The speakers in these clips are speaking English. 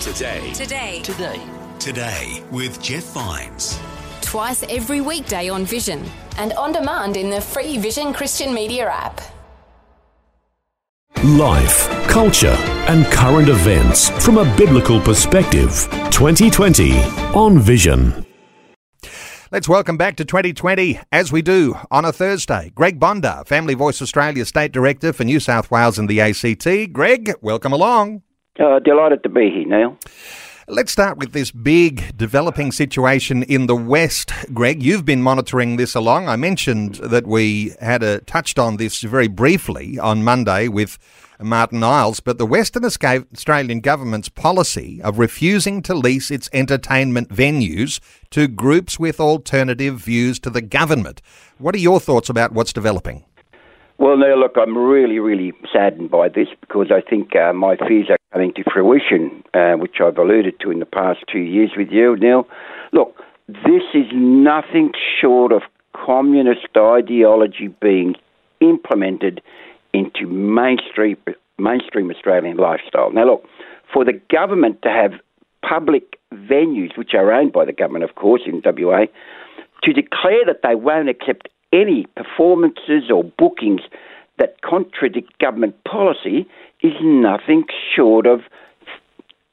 Today. Today. Today. Today with Jeff Vines. Twice every weekday on Vision and on demand in the free Vision Christian Media app. Life, culture, and current events from a biblical perspective. 2020 on Vision. Let's welcome back to 2020 as we do on a Thursday. Greg Bondar, Family Voice Australia State Director for New South Wales and the ACT. Greg, welcome along. Uh, delighted to be here, Neil. Let's start with this big developing situation in the West. Greg, you've been monitoring this along. I mentioned that we had a, touched on this very briefly on Monday with Martin Iles, but the Western Australian government's policy of refusing to lease its entertainment venues to groups with alternative views to the government. What are your thoughts about what's developing? Well, Neil, look, I'm really, really saddened by this because I think uh, my fears are coming to fruition, uh, which I've alluded to in the past two years with you, Neil. Look, this is nothing short of communist ideology being implemented into mainstream, mainstream Australian lifestyle. Now, look, for the government to have public venues, which are owned by the government, of course, in WA, to declare that they won't accept any performances or bookings that contradict government policy is nothing short of,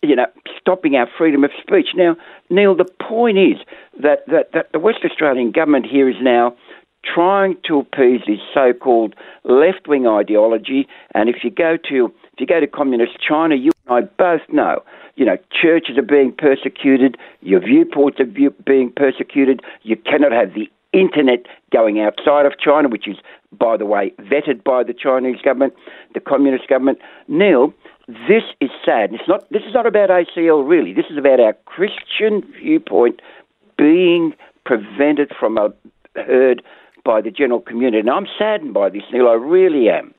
you know, stopping our freedom of speech. Now, Neil, the point is that, that, that the West Australian government here is now trying to appease this so-called left-wing ideology. And if you go to if you go to communist China, you and I both know, you know, churches are being persecuted, your viewpoints are being persecuted. You cannot have the internet going outside of China, which is, by the way, vetted by the Chinese government, the communist government. Neil, this is sad. It's not. This is not about ACL really. This is about our Christian viewpoint being prevented from a heard by the general community. And I'm saddened by this, Neil. I really am.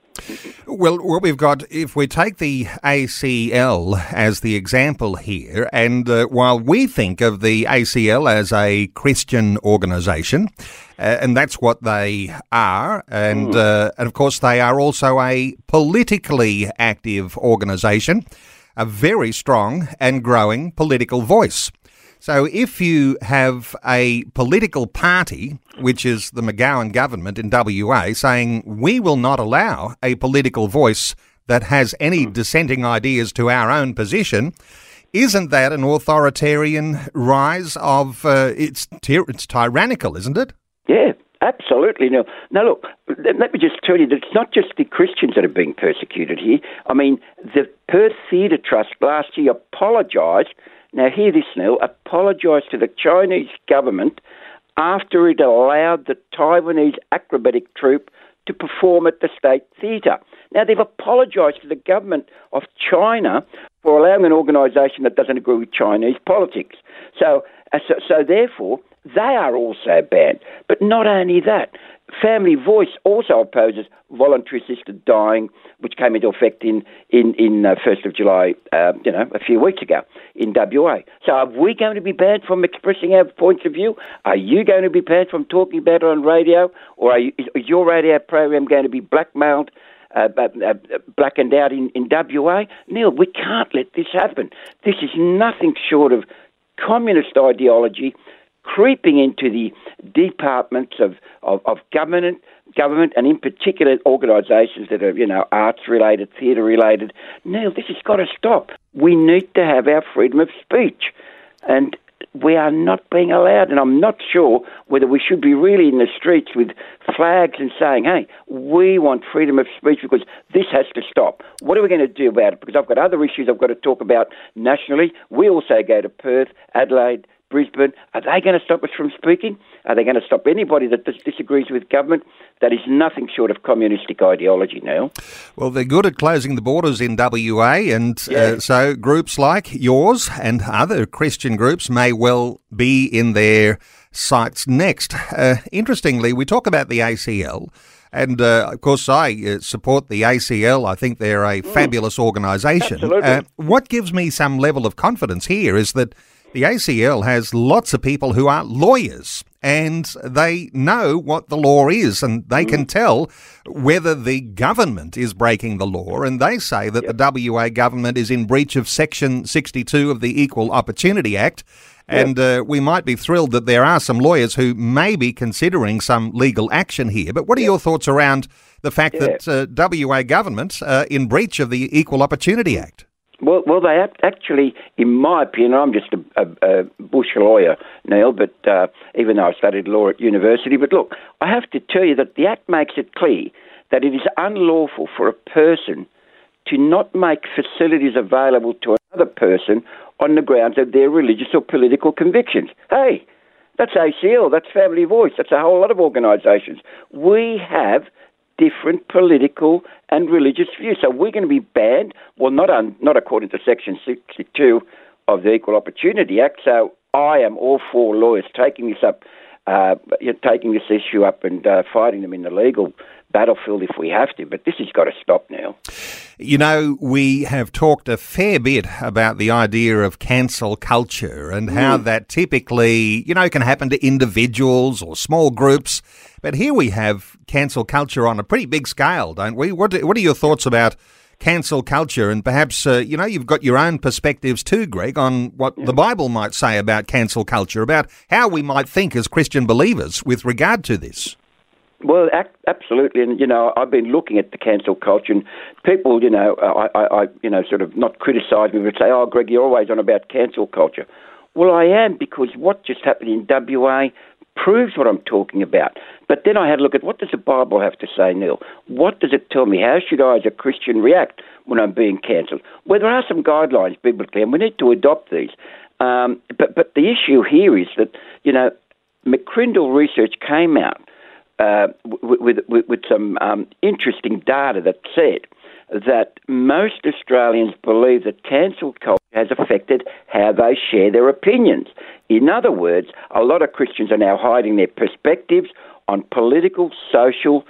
Well, what we've got, if we take the ACL as the example here, and uh, while we think of the ACL as a Christian organisation, uh, and that's what they are, and, mm. uh, and of course they are also a politically active organisation, a very strong and growing political voice. So if you have a political party, which is the McGowan government in WA, saying we will not allow a political voice that has any hmm. dissenting ideas to our own position, isn't that an authoritarian rise of uh, it's it's tyrannical, isn't it? Yeah, Absolutely. No, now look, let me just tell you that it's not just the Christians that are being persecuted here. I mean, the Perth Theatre Trust last year apologised now, hear this, Neil, apologised to the Chinese government after it allowed the Taiwanese acrobatic troupe to perform at the State Theatre. Now, they've apologised to the government of China for allowing an organisation that doesn't agree with Chinese politics. So, uh, so, so therefore, they are also banned. But not only that, Family Voice also opposes voluntary assisted dying, which came into effect in in in uh, first of July, uh, you know, a few weeks ago in WA. So, are we going to be banned from expressing our points of view? Are you going to be banned from talking about it on radio, or you, is, your radio program going to be blackmailed? Uh, uh, uh, blackened out in, in WA. Neil, we can't let this happen. This is nothing short of communist ideology creeping into the departments of, of, of government, government, and in particular organisations that are, you know, arts related, theatre related. Neil, this has got to stop. We need to have our freedom of speech. And we are not being allowed, and I'm not sure whether we should be really in the streets with flags and saying, hey, we want freedom of speech because this has to stop. What are we going to do about it? Because I've got other issues I've got to talk about nationally. We also go to Perth, Adelaide, Brisbane. Are they going to stop us from speaking? Are they going to stop anybody that disagrees with government? That is nothing short of communistic ideology now. Well, they're good at closing the borders in WA, and uh, yeah. uh, so groups like yours and other Christian groups may well be in their sights next. Uh, interestingly, we talk about the ACL. And uh, of course, I uh, support the ACL. I think they're a mm. fabulous organisation. Uh, what gives me some level of confidence here is that the ACL has lots of people who are lawyers and they know what the law is and they can tell whether the government is breaking the law. And they say that the WA government is in breach of Section 62 of the Equal Opportunity Act. And uh, we might be thrilled that there are some lawyers who may be considering some legal action here. But what are your thoughts around the fact that uh, WA government uh, in breach of the Equal Opportunity Act? Well, well, they actually, in my opinion, I'm just a, a, a bush lawyer, Neil, but uh, even though I studied law at university. But look, I have to tell you that the Act makes it clear that it is unlawful for a person to not make facilities available to another person on the grounds of their religious or political convictions. Hey, that's ACL, that's Family Voice, that's a whole lot of organisations. We have different political and religious views. So we're going to be banned, well, not, un, not according to Section 62 of the Equal Opportunity Act. So I am all for lawyers taking this up, uh, taking this issue up and uh, fighting them in the legal battlefield if we have to. But this has got to stop now. You know, we have talked a fair bit about the idea of cancel culture and how that typically, you know, can happen to individuals or small groups. But here we have cancel culture on a pretty big scale, don't we? What, what are your thoughts about cancel culture? And perhaps, uh, you know, you've got your own perspectives too, Greg, on what the Bible might say about cancel culture, about how we might think as Christian believers with regard to this. Well, absolutely, and you know, I've been looking at the cancel culture, and people, you know, I, I, I you know, sort of not criticise me, but say, "Oh, Greg, you're always on about cancel culture." Well, I am because what just happened in WA proves what I'm talking about. But then I had a look at what does the Bible have to say, Neil? What does it tell me? How should I, as a Christian, react when I'm being cancelled? Well, there are some guidelines biblically, and we need to adopt these. Um, but but the issue here is that you know, McCrindle research came out uh, with, with, with, some um, interesting data that said that most Australians believe that cancel culture has affected how they share their opinions. In other words, a lot of Christians are now hiding their perspectives on political, social,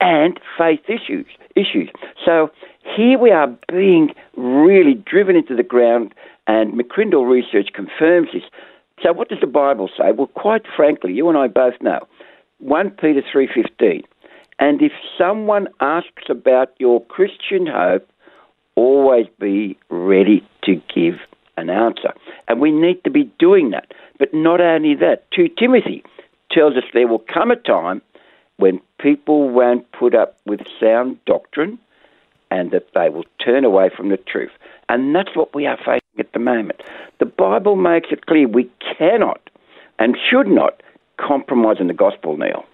and faith issues. Issues. So here we are being really driven into the ground, and McCrindle research confirms this. So what does the Bible say? Well, quite frankly, you and I both know 1 Peter 3:15. And if someone asks about your Christian hope, always be ready to give an answer. And we need to be doing that. But not only that, 2 Timothy tells us there will come a time when people won't put up with sound doctrine and that they will turn away from the truth. And that's what we are facing at the moment. The Bible makes it clear we cannot and should not compromise in the gospel, Neil.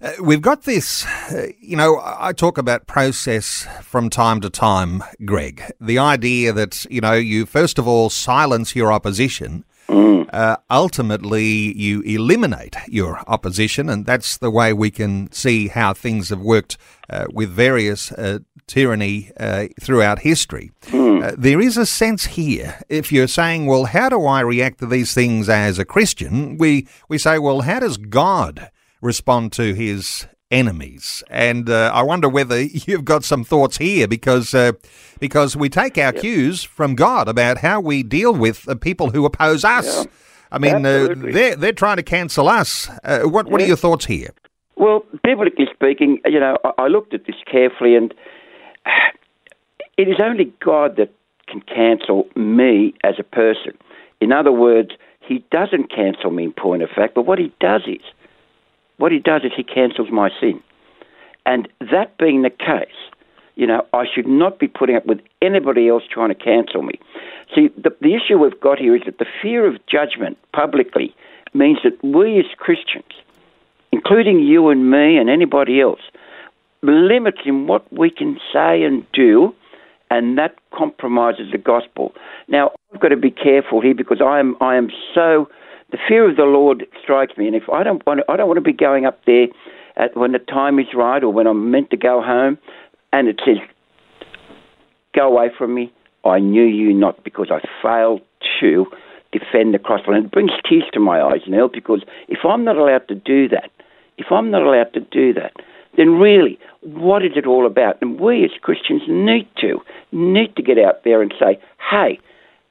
Uh, we've got this, uh, you know, I talk about process from time to time, Greg. The idea that, you know, you first of all silence your opposition. Uh, ultimately, you eliminate your opposition, and that's the way we can see how things have worked uh, with various uh, tyranny uh, throughout history. Uh, there is a sense here, if you're saying, well, how do I react to these things as a Christian? We, we say, well, how does God respond to his enemies? And uh, I wonder whether you've got some thoughts here because uh, because we take our cues from God about how we deal with the people who oppose us. I mean, uh, they're they're trying to cancel us. Uh, what what are your thoughts here? Well, biblically speaking, you know, I, I looked at this carefully, and it is only God that can cancel me as a person. In other words, He doesn't cancel me in point of fact, but what He does is, what He does is He cancels my sin. And that being the case, you know, I should not be putting up with anybody else trying to cancel me. See, the, the issue we've got here is that the fear of judgment publicly means that we as Christians, including you and me and anybody else, limits in what we can say and do, and that compromises the gospel. Now, I've got to be careful here because I am I am so the fear of the Lord strikes me, and if I don't want to, I don't want to be going up there at, when the time is right or when I'm meant to go home, and it says, "Go away from me." I knew you not because I failed to defend the cross. and it brings tears to my eyes, Neil, because if I'm not allowed to do that, if I'm not allowed to do that, then really, what is it all about? And we as Christians need to need to get out there and say, "Hey,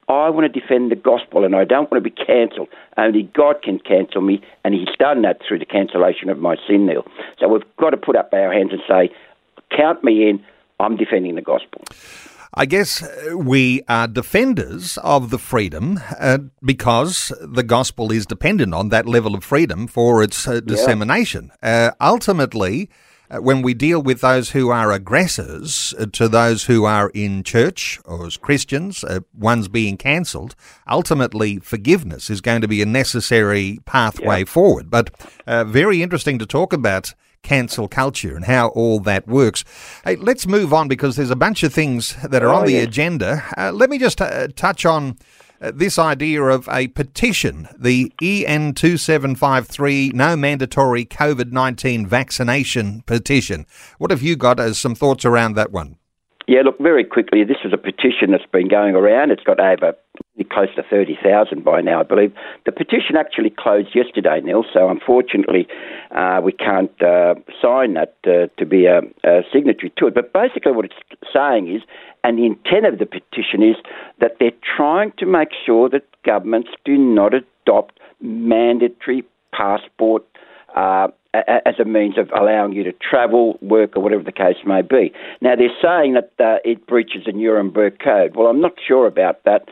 I want to defend the gospel and I don't want to be cancelled. Only God can cancel me, and He's done that through the cancellation of my sin, Neil. So we've got to put up our hands and say, Count me in, I'm defending the gospel. I guess uh, we are defenders of the freedom uh, because the gospel is dependent on that level of freedom for its uh, dissemination. Yeah. Uh, ultimately, when we deal with those who are aggressors uh, to those who are in church or as Christians, ones being cancelled, ultimately forgiveness is going to be a necessary pathway yeah. forward. But very interesting to talk about cancel culture and how all that works. Hey, let's move on because there's a bunch of things that are oh, on the yeah. agenda. Uh, let me just uh, touch on uh, Uh, this idea of a petition, the EN2753 No Mandatory COVID 19 Vaccination Petition. What have you got as some thoughts around that one? Yeah, look, very quickly, this is a petition that's been going around. It's got over close to 30,000 by now, I believe. The petition actually closed yesterday, Neil, so unfortunately uh, we can't uh, sign that uh, to be a, a signatory to it. But basically, what it's saying is, and the intent of the petition is that they're trying to make sure that governments do not adopt mandatory passport uh, as a means of allowing you to travel, work, or whatever the case may be. Now, they're saying that uh, it breaches the Nuremberg Code. Well, I'm not sure about that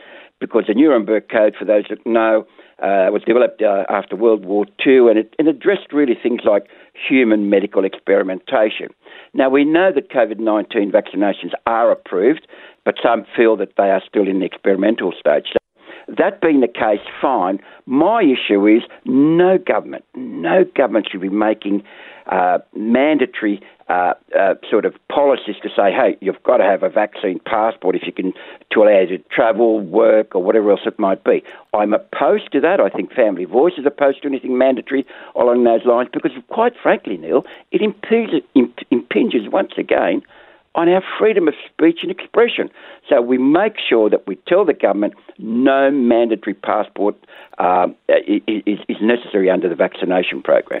because the Nuremberg Code, for those that know, uh, was developed uh, after World War II and it, it addressed really things like human medical experimentation. Now, we know that COVID 19 vaccinations are approved, but some feel that they are still in the experimental stage. So that being the case, fine. My issue is no government, no government should be making uh, mandatory uh, uh, sort of policies to say, hey, you've got to have a vaccine passport if you can to allow you to travel, work, or whatever else it might be. I'm opposed to that. I think Family Voice is opposed to anything mandatory along those lines because, quite frankly, Neil, it impinges, impinges once again on our freedom of speech and expression. So we make sure that we tell the government no mandatory passport uh, is, is, necessary under the vaccination program.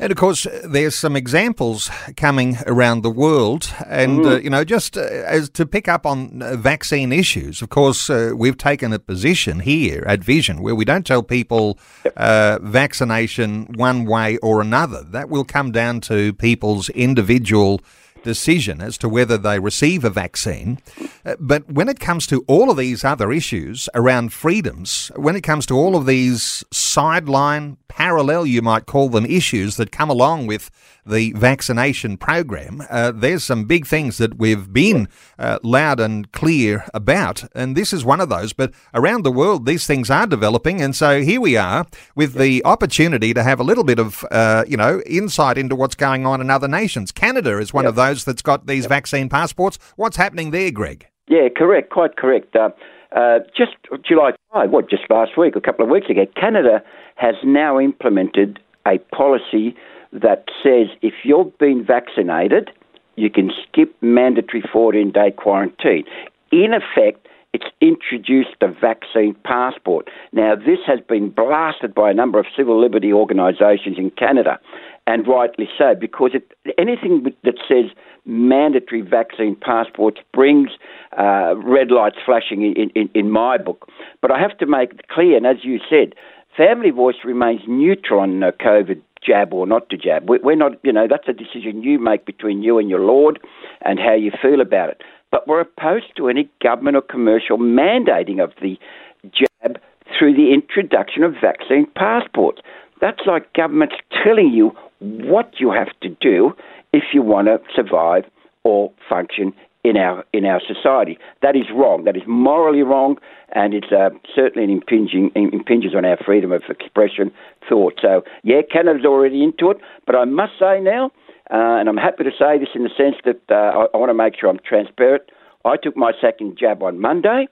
And of course, there's some examples coming around the world, and mm. uh, you know, just uh, as to pick up on uh, vaccine issues. Of course, uh, we've taken a position here at Vision where we don't tell people. Uh, vaccination one way or another. That will come down to people's individual decision as to whether they receive a vaccine. Uh, but when it comes to all of these other issues around freedoms, when it comes to all of these sideline, parallel, you might call them, issues that come along with the vaccination program, uh, there's some big things that we've been uh, loud and clear about, and this is one of those. But around the world, these things are developing, and so here we are with the opportunity to have a little bit of, uh, you know, insight into what's going on in other nations. Canada is one yep. of those that's got these vaccine passports. What's happening there, Greg? Yeah, correct, quite correct. Uh, uh, just July 5, what, just last week, a couple of weeks ago, Canada has now implemented a policy that says if you've been vaccinated, you can skip mandatory 14 day quarantine. In effect, it's introduced the vaccine passport. Now, this has been blasted by a number of civil liberty organisations in Canada, and rightly so, because it, anything that says mandatory vaccine passports brings uh, red lights flashing in, in, in my book. But I have to make it clear, and as you said, Family Voice remains neutral on uh, COVID jab or not to jab. We're not, you know, that's a decision you make between you and your Lord and how you feel about it. But we're opposed to any government or commercial mandating of the jab through the introduction of vaccine passports. That's like governments telling you what you have to do if you want to survive or function in our in our society. That is wrong. That is morally wrong, and it's uh, certainly an impinging impinges on our freedom of expression, thought. So yeah, Canada's already into it, but I must say now, uh, and I'm happy to say this in the sense that uh, I, I want to make sure I'm transparent. I took my second jab on Monday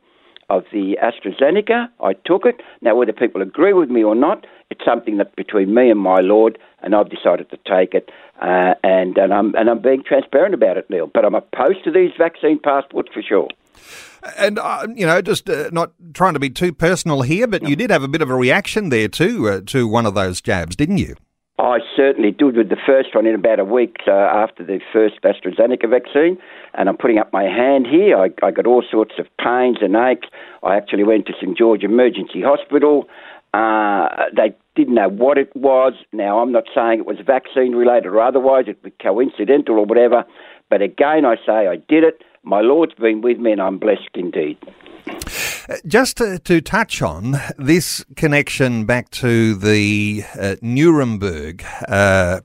of the AstraZeneca. I took it. Now, whether people agree with me or not, it's something that between me and my Lord, and I've decided to take it, uh, and and I'm and I'm being transparent about it, Neil. But I'm opposed to these vaccine passports for sure. And uh, you know, just uh, not trying to be too personal here, but you did have a bit of a reaction there too uh, to one of those jabs, didn't you? I certainly did with the first one in about a week uh, after the first AstraZeneca vaccine. And I'm putting up my hand here. I, I got all sorts of pains and aches. I actually went to St George Emergency Hospital. Uh, they didn't know what it was. Now, I'm not saying it was vaccine related or otherwise, it was coincidental or whatever. But again, I say I did it. My Lord's been with me, and I'm blessed indeed. Just to, to, touch on this connection back to the uh, Nuremberg uh,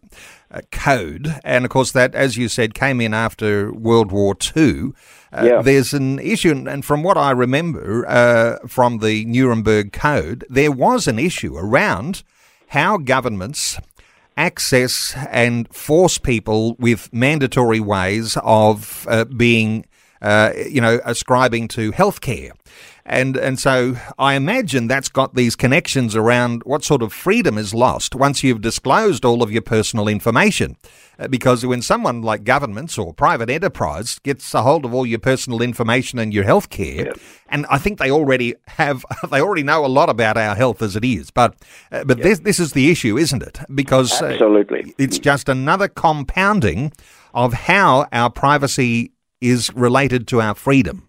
uh, Code, and of course, that, as you said, came in after World War II. Uh, yeah. There's an issue, and from what I remember uh, from the Nuremberg Code, there was an issue around how governments access and force people with mandatory ways of uh, being, uh, you know, ascribing to healthcare. And, and so I imagine that's got these connections around what sort of freedom is lost once you've disclosed all of your personal information. Uh, because when someone like governments or private enterprise gets a hold of all your personal information and your health care, yep. and I think they already have, they already know a lot about our health as it is. But, uh, but yep. this, this is the issue, isn't it? Because uh, Absolutely. Uh, it's just another compounding of how our privacy is related to our freedom.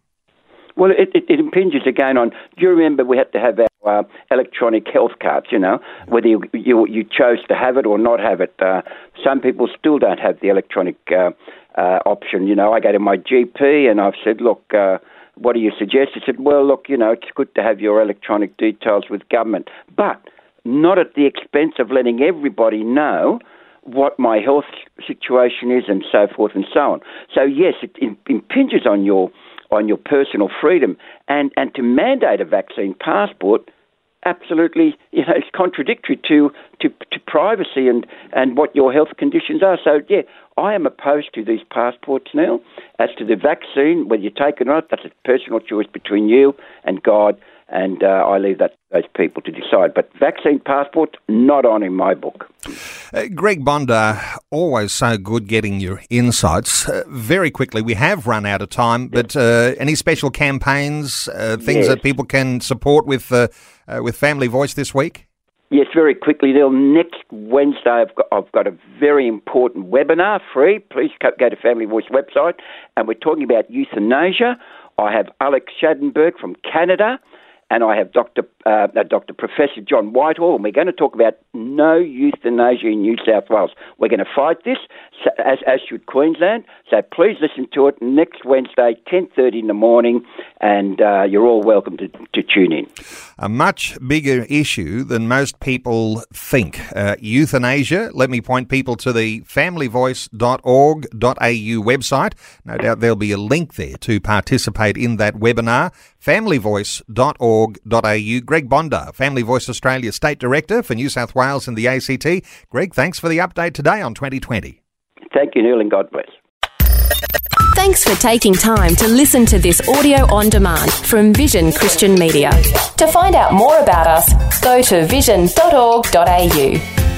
Well, it, it, it, impinges again on. Do you remember we had to have our uh, electronic health cards? You know, whether you, you, you chose to have it or not have it. Uh, some people still don't have the electronic uh, uh option. You know, I go to my GP and I've said, look. Uh, what do you suggest? He said, well, look, you know, it's good to have your electronic details with government, but not at the expense of letting everybody know what my health situation is and so forth and so on. So, yes, it impinges on your on your personal freedom. And, and to mandate a vaccine passport, absolutely, you know, it's contradictory to, to, to privacy and, and what your health conditions are. So, yeah, I am opposed to these passports now. As to the vaccine, whether you take it or not, that's a personal choice between you and God and uh, I leave that to those people to decide. But vaccine passports, not on in my book. Uh, Greg Bondar, always so good getting your insights. Uh, very quickly, we have run out of time, but uh, any special campaigns, uh, things yes. that people can support with, uh, with Family Voice this week? Yes, very quickly, Neil. Next Wednesday, I've got, I've got a very important webinar, free. Please go to Family Voice website, and we're talking about euthanasia. I have Alex Schadenberg from Canada and I have Dr. Uh, uh, Dr. Professor John Whitehall, and we're going to talk about no euthanasia in New South Wales. We're going to fight this, as, as should Queensland. So please listen to it next Wednesday, 10.30 in the morning, and uh, you're all welcome to, to tune in. A much bigger issue than most people think. Uh, euthanasia, let me point people to the familyvoice.org.au website. No doubt there'll be a link there to participate in that webinar familyvoice.org.au. Greg Bondar, Family Voice Australia State Director for New South Wales and the ACT. Greg, thanks for the update today on 2020. Thank you, Neil, and God bless. Thanks for taking time to listen to this audio on demand from Vision Christian Media. To find out more about us, go to vision.org.au.